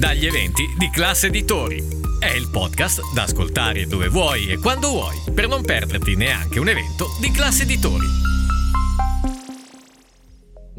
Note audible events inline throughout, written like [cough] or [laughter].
dagli eventi di Classe Editori. È il podcast da ascoltare dove vuoi e quando vuoi, per non perderti neanche un evento di Classe Editori.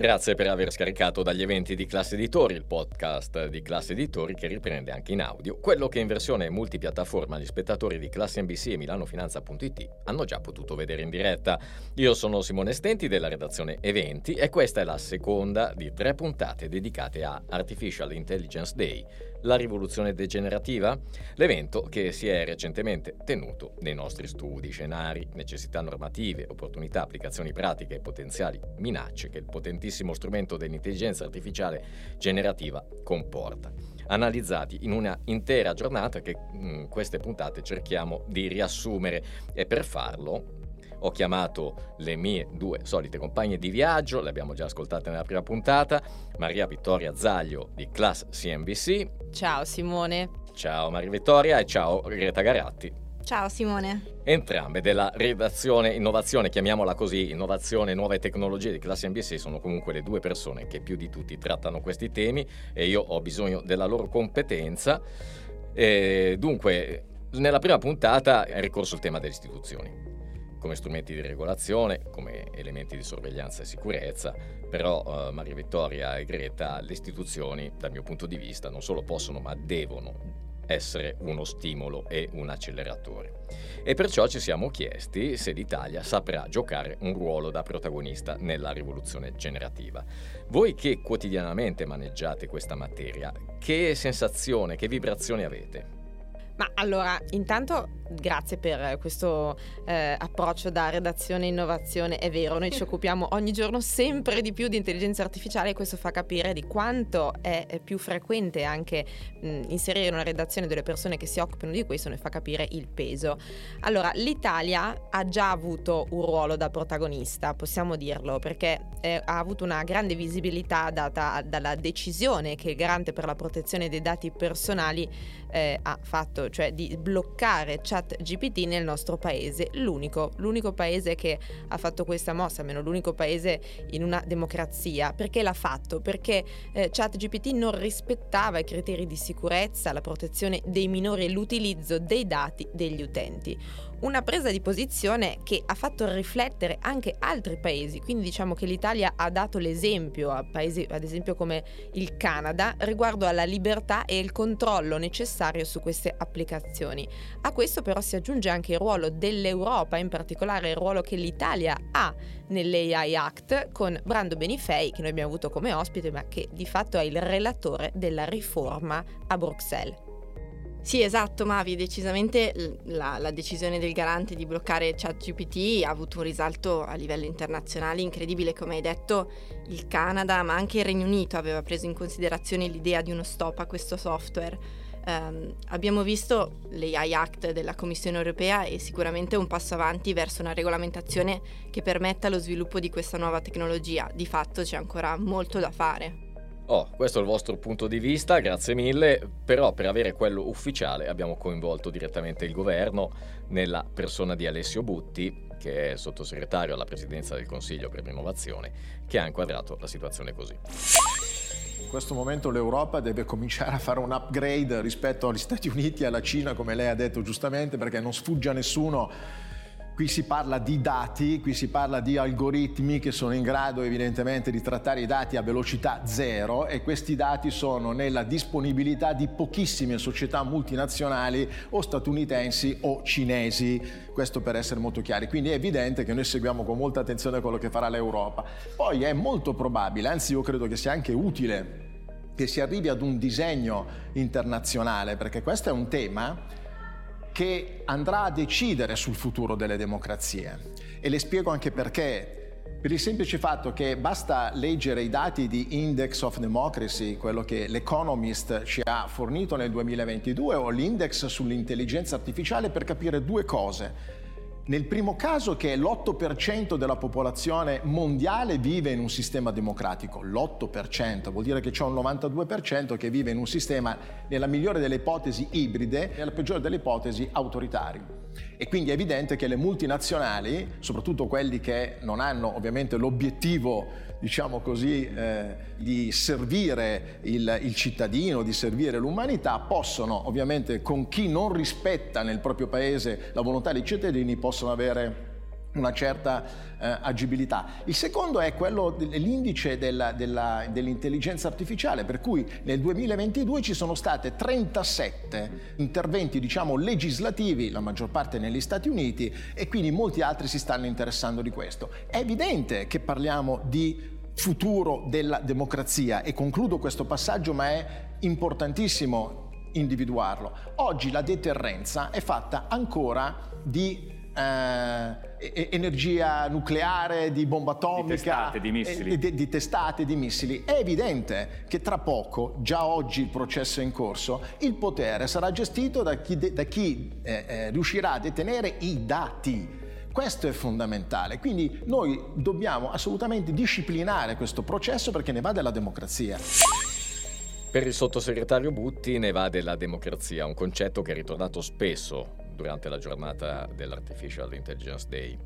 Grazie per aver scaricato dagli eventi di Classe Editori, il podcast di Classe Editori che riprende anche in audio quello che in versione multipiattaforma gli spettatori di Classe NBC e milanofinanza.it hanno già potuto vedere in diretta. Io sono Simone Stenti della redazione Eventi e questa è la seconda di tre puntate dedicate a Artificial Intelligence Day, la rivoluzione degenerativa? L'evento che si è recentemente tenuto nei nostri studi, scenari, necessità normative, opportunità, applicazioni pratiche e potenziali minacce che il potentissimo strumento dell'intelligenza artificiale generativa comporta analizzati in una intera giornata che in mm, queste puntate cerchiamo di riassumere e per farlo ho chiamato le mie due solite compagne di viaggio, le abbiamo già ascoltate nella prima puntata, Maria Vittoria Zaglio di Class CNBC. Ciao Simone. Ciao Maria Vittoria e ciao Greta Garatti. Ciao Simone. Entrambe della redazione innovazione, chiamiamola così, innovazione nuove tecnologie di classe NBC sono comunque le due persone che più di tutti trattano questi temi e io ho bisogno della loro competenza. E dunque, nella prima puntata è ricorso il tema delle istituzioni come strumenti di regolazione, come elementi di sorveglianza e sicurezza, però eh, Maria Vittoria e Greta, le istituzioni dal mio punto di vista non solo possono ma devono essere uno stimolo e un acceleratore. E perciò ci siamo chiesti se l'Italia saprà giocare un ruolo da protagonista nella rivoluzione generativa. Voi che quotidianamente maneggiate questa materia, che sensazione, che vibrazioni avete? Ma allora, intanto grazie per questo eh, approccio da redazione e innovazione. È vero, noi ci [laughs] occupiamo ogni giorno sempre di più di intelligenza artificiale e questo fa capire di quanto è più frequente anche mh, inserire in una redazione delle persone che si occupano di questo ne fa capire il peso. Allora, l'Italia ha già avuto un ruolo da protagonista, possiamo dirlo, perché eh, ha avuto una grande visibilità data dalla decisione che il garante per la protezione dei dati personali eh, ha fatto, cioè di bloccare chat chat GPT nel nostro paese, l'unico, l'unico paese che ha fatto questa mossa, almeno l'unico paese in una democrazia. Perché l'ha fatto? Perché eh, chat GPT non rispettava i criteri di sicurezza, la protezione dei minori e l'utilizzo dei dati degli utenti una presa di posizione che ha fatto riflettere anche altri paesi, quindi diciamo che l'Italia ha dato l'esempio a paesi ad esempio come il Canada riguardo alla libertà e il controllo necessario su queste applicazioni. A questo però si aggiunge anche il ruolo dell'Europa, in particolare il ruolo che l'Italia ha nell'AI Act con Brando Benifei che noi abbiamo avuto come ospite ma che di fatto è il relatore della riforma a Bruxelles. Sì, esatto, Mavi, decisamente la, la, decisione del garante di bloccare ChatGPT ha avuto un risalto a livello internazionale incredibile, come hai detto, il Canada, ma anche il Regno Unito aveva preso in considerazione l'idea di uno stop a questo software. Um, abbiamo visto l'AI Act della Commissione europea e sicuramente un passo avanti verso una regolamentazione che permetta lo sviluppo di questa nuova tecnologia. Di fatto c'è ancora molto da fare. Oh, questo è il vostro punto di vista, grazie mille, però per avere quello ufficiale abbiamo coinvolto direttamente il governo nella persona di Alessio Butti, che è sottosegretario alla presidenza del Consiglio per l'innovazione, che ha inquadrato la situazione così. In questo momento l'Europa deve cominciare a fare un upgrade rispetto agli Stati Uniti e alla Cina, come lei ha detto giustamente, perché non sfugge a nessuno Qui si parla di dati, qui si parla di algoritmi che sono in grado evidentemente di trattare i dati a velocità zero e questi dati sono nella disponibilità di pochissime società multinazionali o statunitensi o cinesi, questo per essere molto chiari. Quindi è evidente che noi seguiamo con molta attenzione quello che farà l'Europa. Poi è molto probabile, anzi io credo che sia anche utile che si arrivi ad un disegno internazionale, perché questo è un tema che andrà a decidere sul futuro delle democrazie. E le spiego anche perché. Per il semplice fatto che basta leggere i dati di Index of Democracy, quello che l'Economist ci ha fornito nel 2022, o l'index sull'intelligenza artificiale per capire due cose. Nel primo caso che l'8% della popolazione mondiale vive in un sistema democratico, l'8% vuol dire che c'è un 92% che vive in un sistema, nella migliore delle ipotesi, ibride, nella peggiore delle ipotesi, autoritario. E quindi è evidente che le multinazionali, soprattutto quelli che non hanno ovviamente l'obiettivo, diciamo così, eh, di servire il, il cittadino, di servire l'umanità, possono ovviamente con chi non rispetta nel proprio paese la volontà dei cittadini, possono avere una certa eh, agibilità. Il secondo è quello dell'indice della, della, dell'intelligenza artificiale, per cui nel 2022 ci sono state 37 interventi, diciamo, legislativi, la maggior parte negli Stati Uniti, e quindi molti altri si stanno interessando di questo. È evidente che parliamo di futuro della democrazia e concludo questo passaggio, ma è importantissimo individuarlo. Oggi la deterrenza è fatta ancora di eh, energia nucleare, di bomba atomica, di testate, di missili. Eh, di, di testate, di missili. È evidente che tra poco, già oggi il processo è in corso, il potere sarà gestito da chi, da chi eh, eh, riuscirà a detenere i dati. Questo è fondamentale, quindi noi dobbiamo assolutamente disciplinare questo processo perché ne va della democrazia. Per il sottosegretario Butti ne va della democrazia, un concetto che è ritornato spesso durante la giornata dell'Artificial Intelligence Day.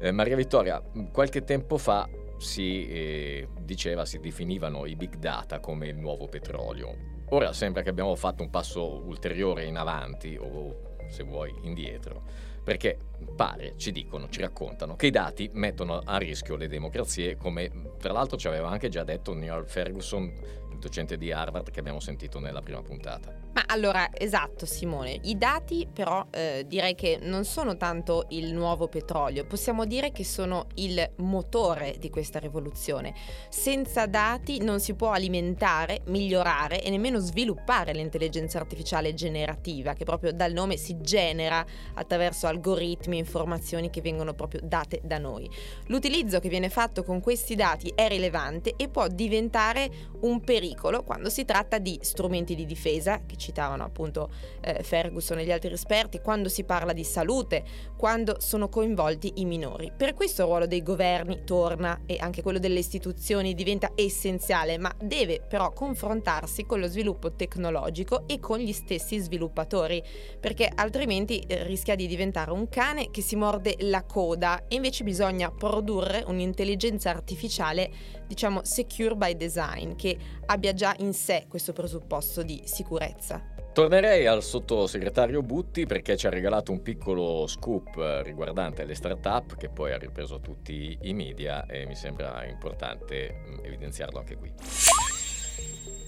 Eh, Maria Vittoria, qualche tempo fa si eh, diceva, si definivano i big data come il nuovo petrolio. Ora sembra che abbiamo fatto un passo ulteriore in avanti o se vuoi indietro, perché pare, ci dicono, ci raccontano che i dati mettono a rischio le democrazie, come tra l'altro ci aveva anche già detto Neil Ferguson docente di Harvard che abbiamo sentito nella prima puntata. Ma allora, esatto Simone, i dati però eh, direi che non sono tanto il nuovo petrolio, possiamo dire che sono il motore di questa rivoluzione. Senza dati non si può alimentare, migliorare e nemmeno sviluppare l'intelligenza artificiale generativa, che proprio dal nome si genera attraverso algoritmi e informazioni che vengono proprio date da noi. L'utilizzo che viene fatto con questi dati è rilevante e può diventare un pericolo quando si tratta di strumenti di difesa, che citavano appunto eh, Ferguson e gli altri esperti, quando si parla di salute, quando sono coinvolti i minori. Per questo il ruolo dei governi torna e anche quello delle istituzioni diventa essenziale, ma deve però confrontarsi con lo sviluppo tecnologico e con gli stessi sviluppatori, perché altrimenti eh, rischia di diventare un cane che si morde la coda e invece bisogna produrre un'intelligenza artificiale, diciamo, secure by design, che abbia già in sé questo presupposto di sicurezza. Tornerei al sottosegretario Butti perché ci ha regalato un piccolo scoop riguardante le start-up che poi ha ripreso tutti i media e mi sembra importante mm, evidenziarlo anche qui.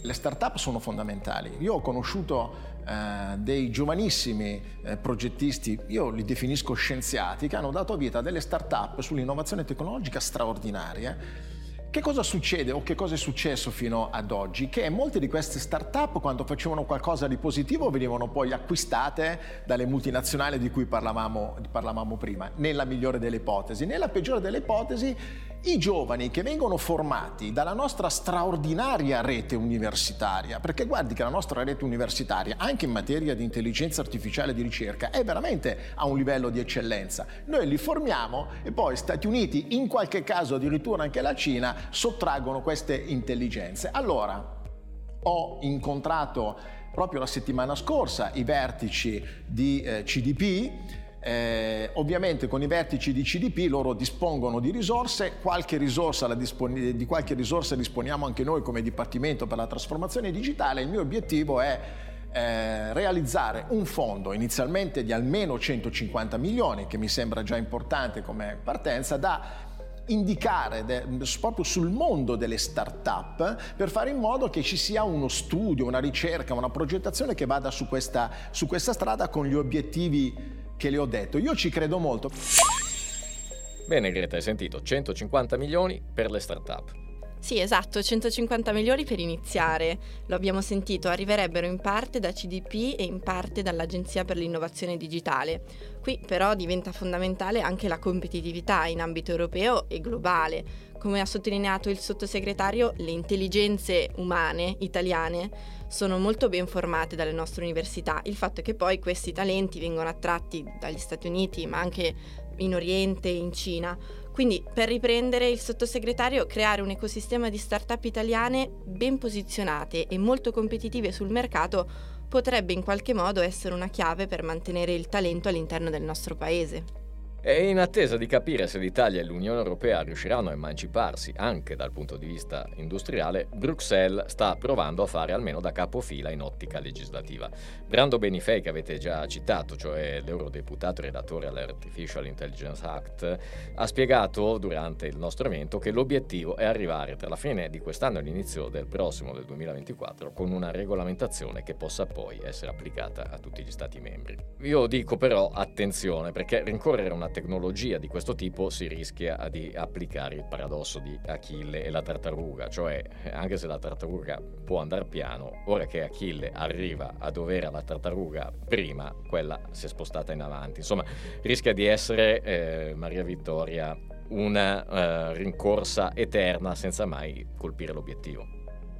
Le start-up sono fondamentali. Io ho conosciuto eh, dei giovanissimi eh, progettisti, io li definisco scienziati, che hanno dato vita a delle start-up sull'innovazione tecnologica straordinarie che cosa succede o che cosa è successo fino ad oggi? Che molte di queste start-up quando facevano qualcosa di positivo venivano poi acquistate dalle multinazionali di cui parlavamo, parlavamo prima, nella migliore delle ipotesi. Nella peggiore delle ipotesi i giovani che vengono formati dalla nostra straordinaria rete universitaria, perché guardi che la nostra rete universitaria, anche in materia di intelligenza artificiale di ricerca, è veramente a un livello di eccellenza. Noi li formiamo e poi Stati Uniti, in qualche caso addirittura anche la Cina, sottraggono queste intelligenze. Allora, ho incontrato proprio la settimana scorsa i vertici di eh, CDP eh, ovviamente con i vertici di CDP loro dispongono di risorse, qualche risorsa dispon- di qualche risorsa disponiamo anche noi come Dipartimento per la trasformazione digitale. Il mio obiettivo è eh, realizzare un fondo inizialmente di almeno 150 milioni, che mi sembra già importante come partenza, da indicare de, proprio sul mondo delle start-up per fare in modo che ci sia uno studio, una ricerca, una progettazione che vada su questa, su questa strada con gli obiettivi che le ho detto. Io ci credo molto. Bene Greta, hai sentito 150 milioni per le start-up. Sì, esatto, 150 milioni per iniziare. Lo abbiamo sentito, arriverebbero in parte da CDP e in parte dall'Agenzia per l'innovazione digitale. Qui però diventa fondamentale anche la competitività in ambito europeo e globale. Come ha sottolineato il sottosegretario, le intelligenze umane italiane sono molto ben formate dalle nostre università. Il fatto è che poi questi talenti vengono attratti dagli Stati Uniti, ma anche in Oriente, in Cina. Quindi per riprendere il sottosegretario, creare un ecosistema di start-up italiane ben posizionate e molto competitive sul mercato potrebbe in qualche modo essere una chiave per mantenere il talento all'interno del nostro paese. E in attesa di capire se l'Italia e l'Unione Europea riusciranno a emanciparsi anche dal punto di vista industriale, Bruxelles sta provando a fare almeno da capofila in ottica legislativa. Brando Benifei, che avete già citato, cioè l'eurodeputato redattore all'Artificial Intelligence Act, ha spiegato durante il nostro evento che l'obiettivo è arrivare tra la fine di quest'anno e l'inizio del prossimo, del 2024, con una regolamentazione che possa poi essere applicata a tutti gli Stati membri. Io dico però attenzione perché rincorrere una tecnologia di questo tipo si rischia di applicare il paradosso di Achille e la tartaruga, cioè anche se la tartaruga può andare piano, ora che Achille arriva a dovere alla tartaruga prima, quella si è spostata in avanti. Insomma, rischia di essere eh, Maria Vittoria una eh, rincorsa eterna senza mai colpire l'obiettivo.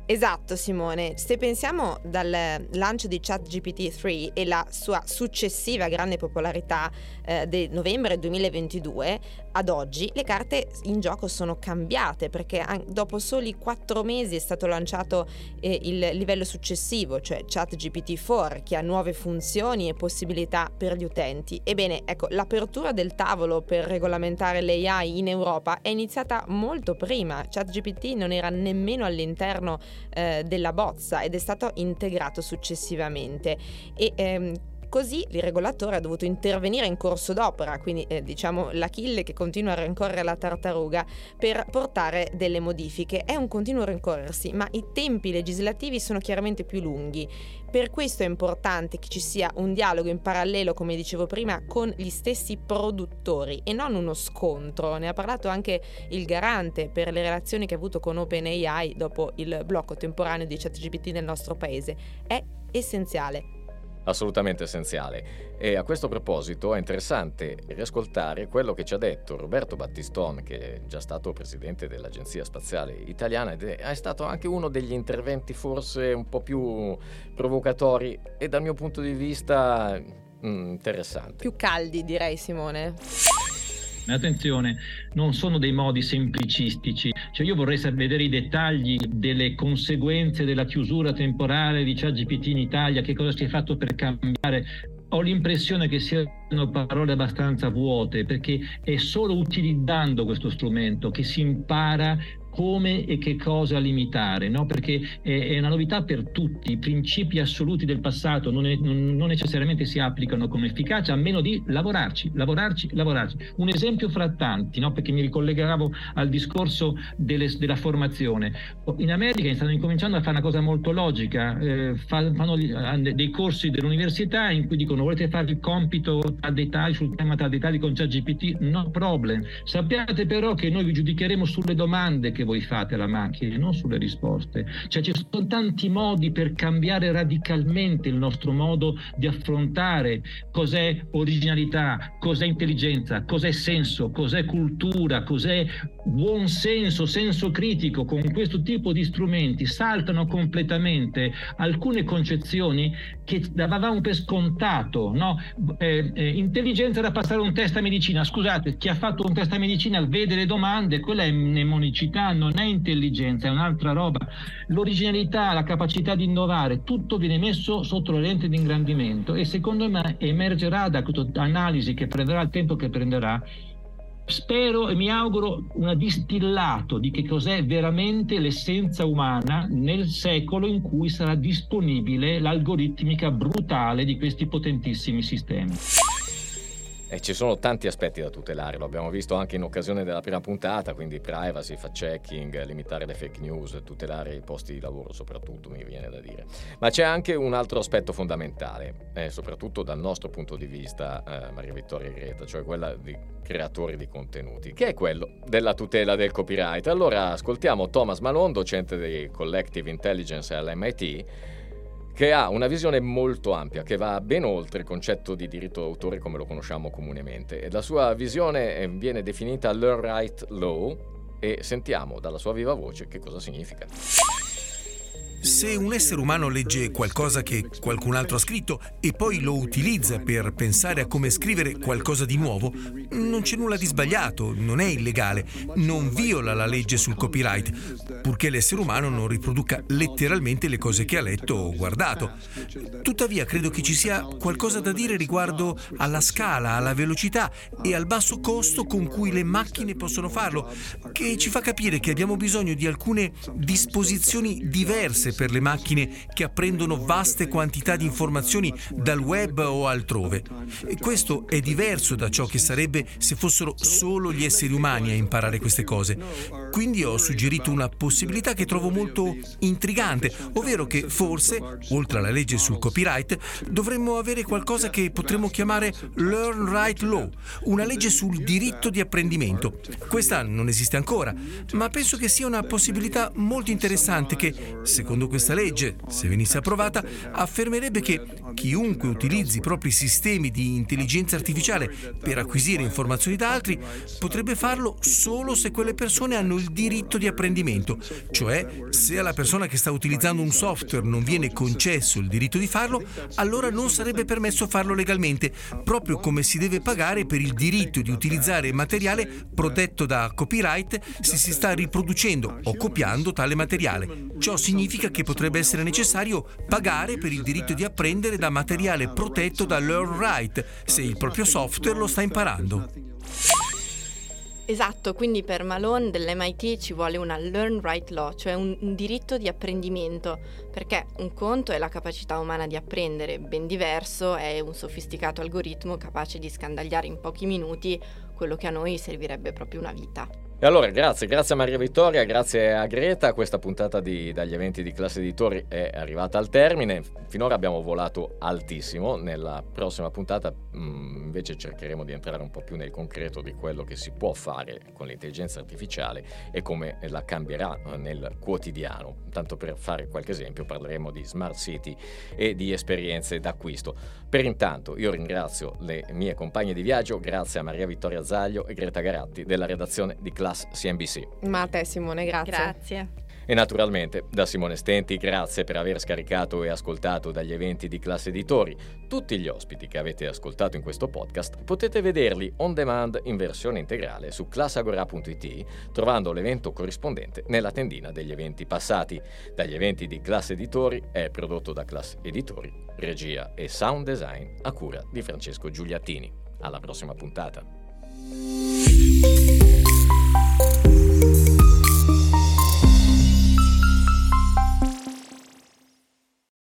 Esatto Simone, se pensiamo dal lancio di ChatGPT 3 e la sua successiva grande popolarità eh, del novembre 2022 ad oggi, le carte in gioco sono cambiate perché dopo soli quattro mesi è stato lanciato eh, il livello successivo, cioè ChatGPT 4, che ha nuove funzioni e possibilità per gli utenti. Ebbene, ecco, l'apertura del tavolo per regolamentare l'AI in Europa è iniziata molto prima, ChatGPT non era nemmeno all'interno eh, della bozza ed è stato integrato successivamente. E, ehm, Così il regolatore ha dovuto intervenire in corso d'opera, quindi eh, diciamo l'Achille che continua a rincorrere la tartaruga per portare delle modifiche. È un continuo rincorrersi, ma i tempi legislativi sono chiaramente più lunghi. Per questo è importante che ci sia un dialogo in parallelo, come dicevo prima, con gli stessi produttori e non uno scontro. Ne ha parlato anche il garante per le relazioni che ha avuto con OpenAI dopo il blocco temporaneo di ChatGPT nel nostro paese. È essenziale assolutamente essenziale. E a questo proposito è interessante riascoltare quello che ci ha detto Roberto Battiston, che è già stato presidente dell'Agenzia Spaziale Italiana ed è stato anche uno degli interventi forse un po' più provocatori e dal mio punto di vista mm, interessanti. Più caldi direi Simone. Attenzione, non sono dei modi semplicistici, cioè io vorrei vedere i dettagli delle conseguenze della chiusura temporale di ChatGPT in Italia, che cosa si è fatto per cambiare. Ho l'impressione che siano parole abbastanza vuote perché è solo utilizzando questo strumento che si impara come e che cosa limitare, no? perché è, una novità per tutti, i principi assoluti del passato non, è, non, necessariamente si applicano con efficacia, a meno di lavorarci, lavorarci, lavorarci. Un esempio fra tanti, no? perché mi ricollegavo al discorso delle, della formazione. In America stanno incominciando a fare una cosa molto logica, eh, fanno dei corsi dell'università in cui dicono volete fare il compito a dettagli sul tema a dettagli con ChatGPT? No problem. Sappiate però che noi vi giudicheremo sulle domande che voi fate alla macchina, non sulle risposte. Cioè ci sono tanti modi per cambiare radicalmente il nostro modo di affrontare cos'è originalità, cos'è intelligenza, cos'è senso, cos'è cultura, cos'è buon senso, senso critico. Con questo tipo di strumenti saltano completamente alcune concezioni che davamo per scontato. No? Eh, eh, intelligenza da passare un test a medicina. Scusate, chi ha fatto un test a medicina vede le domande, quella è mnemonicità, non è intelligenza, è un'altra roba. L'originalità, la capacità di innovare, tutto viene messo sotto la lente di ingrandimento e secondo me emergerà da questa analisi che prenderà il tempo che prenderà spero e mi auguro un distillato di che cos'è veramente l'essenza umana nel secolo in cui sarà disponibile l'algoritmica brutale di questi potentissimi sistemi. E ci sono tanti aspetti da tutelare, lo abbiamo visto anche in occasione della prima puntata, quindi privacy, fact checking, limitare le fake news, tutelare i posti di lavoro soprattutto, mi viene da dire. Ma c'è anche un altro aspetto fondamentale, eh, soprattutto dal nostro punto di vista, eh, Maria Vittoria Greta, cioè quella di creatori di contenuti, che è quello della tutela del copyright. Allora ascoltiamo Thomas Malone, docente di Collective Intelligence all'MIT, che ha una visione molto ampia, che va ben oltre il concetto di diritto d'autore come lo conosciamo comunemente. E la sua visione eh, viene definita Learn Right Law e sentiamo dalla sua viva voce che cosa significa. Se un essere umano legge qualcosa che qualcun altro ha scritto e poi lo utilizza per pensare a come scrivere qualcosa di nuovo, non c'è nulla di sbagliato, non è illegale, non viola la legge sul copyright, purché l'essere umano non riproduca letteralmente le cose che ha letto o guardato. Tuttavia credo che ci sia qualcosa da dire riguardo alla scala, alla velocità e al basso costo con cui le macchine possono farlo, che ci fa capire che abbiamo bisogno di alcune disposizioni diverse per le macchine che apprendono vaste quantità di informazioni dal web o altrove. E questo è diverso da ciò che sarebbe se fossero solo gli esseri umani a imparare queste cose. Quindi ho suggerito una possibilità che trovo molto intrigante, ovvero che forse, oltre alla legge sul copyright, dovremmo avere qualcosa che potremmo chiamare Learn Right Law, una legge sul diritto di apprendimento. Questa non esiste ancora, ma penso che sia una possibilità molto interessante che, secondo questa legge, se venisse approvata, affermerebbe che chiunque utilizzi i propri sistemi di intelligenza artificiale per acquisire informazioni da altri potrebbe farlo solo se quelle persone hanno il diritto di apprendimento, cioè se alla persona che sta utilizzando un software non viene concesso il diritto di farlo, allora non sarebbe permesso farlo legalmente, proprio come si deve pagare per il diritto di utilizzare materiale protetto da copyright se si sta riproducendo o copiando tale materiale. Ciò significa che potrebbe essere necessario pagare per il diritto di apprendere da materiale protetto da Learn Right se il proprio software lo sta imparando. Esatto, quindi per Malone dell'MIT ci vuole una Learn Right Law, cioè un, un, diritto di apprendimento, perché un conto è la capacità umana di apprendere, ben diverso è un sofisticato algoritmo capace di scandagliare in pochi minuti quello che a noi servirebbe proprio una vita. E allora grazie, grazie a Maria Vittoria, grazie a Greta, questa puntata di, dagli eventi di classe editori è arrivata al termine, finora abbiamo volato altissimo, nella prossima puntata mh, mm, invece cercheremo di entrare un po' più nel concreto di quello che si può fare con l'intelligenza artificiale e come la cambierà nel quotidiano. Tanto per fare qualche esempio parleremo di smart city e di esperienze d'acquisto. Per intanto io ringrazio le mie compagne di viaggio, grazie a Maria Vittoria Zaglio e Greta Garatti della redazione di Class CNBC. Ma a te Simone, grazie. Grazie. E naturalmente da Simone Stenti grazie per aver scaricato e ascoltato dagli eventi di Classe Editori. Tutti gli ospiti che avete ascoltato in questo podcast potete vederli on demand in versione integrale su classagora.it trovando l'evento corrispondente nella tendina degli eventi passati. Dagli eventi di Classe Editori è prodotto da Class Editori, regia e sound design a cura di Francesco Giuliattini. Alla prossima puntata.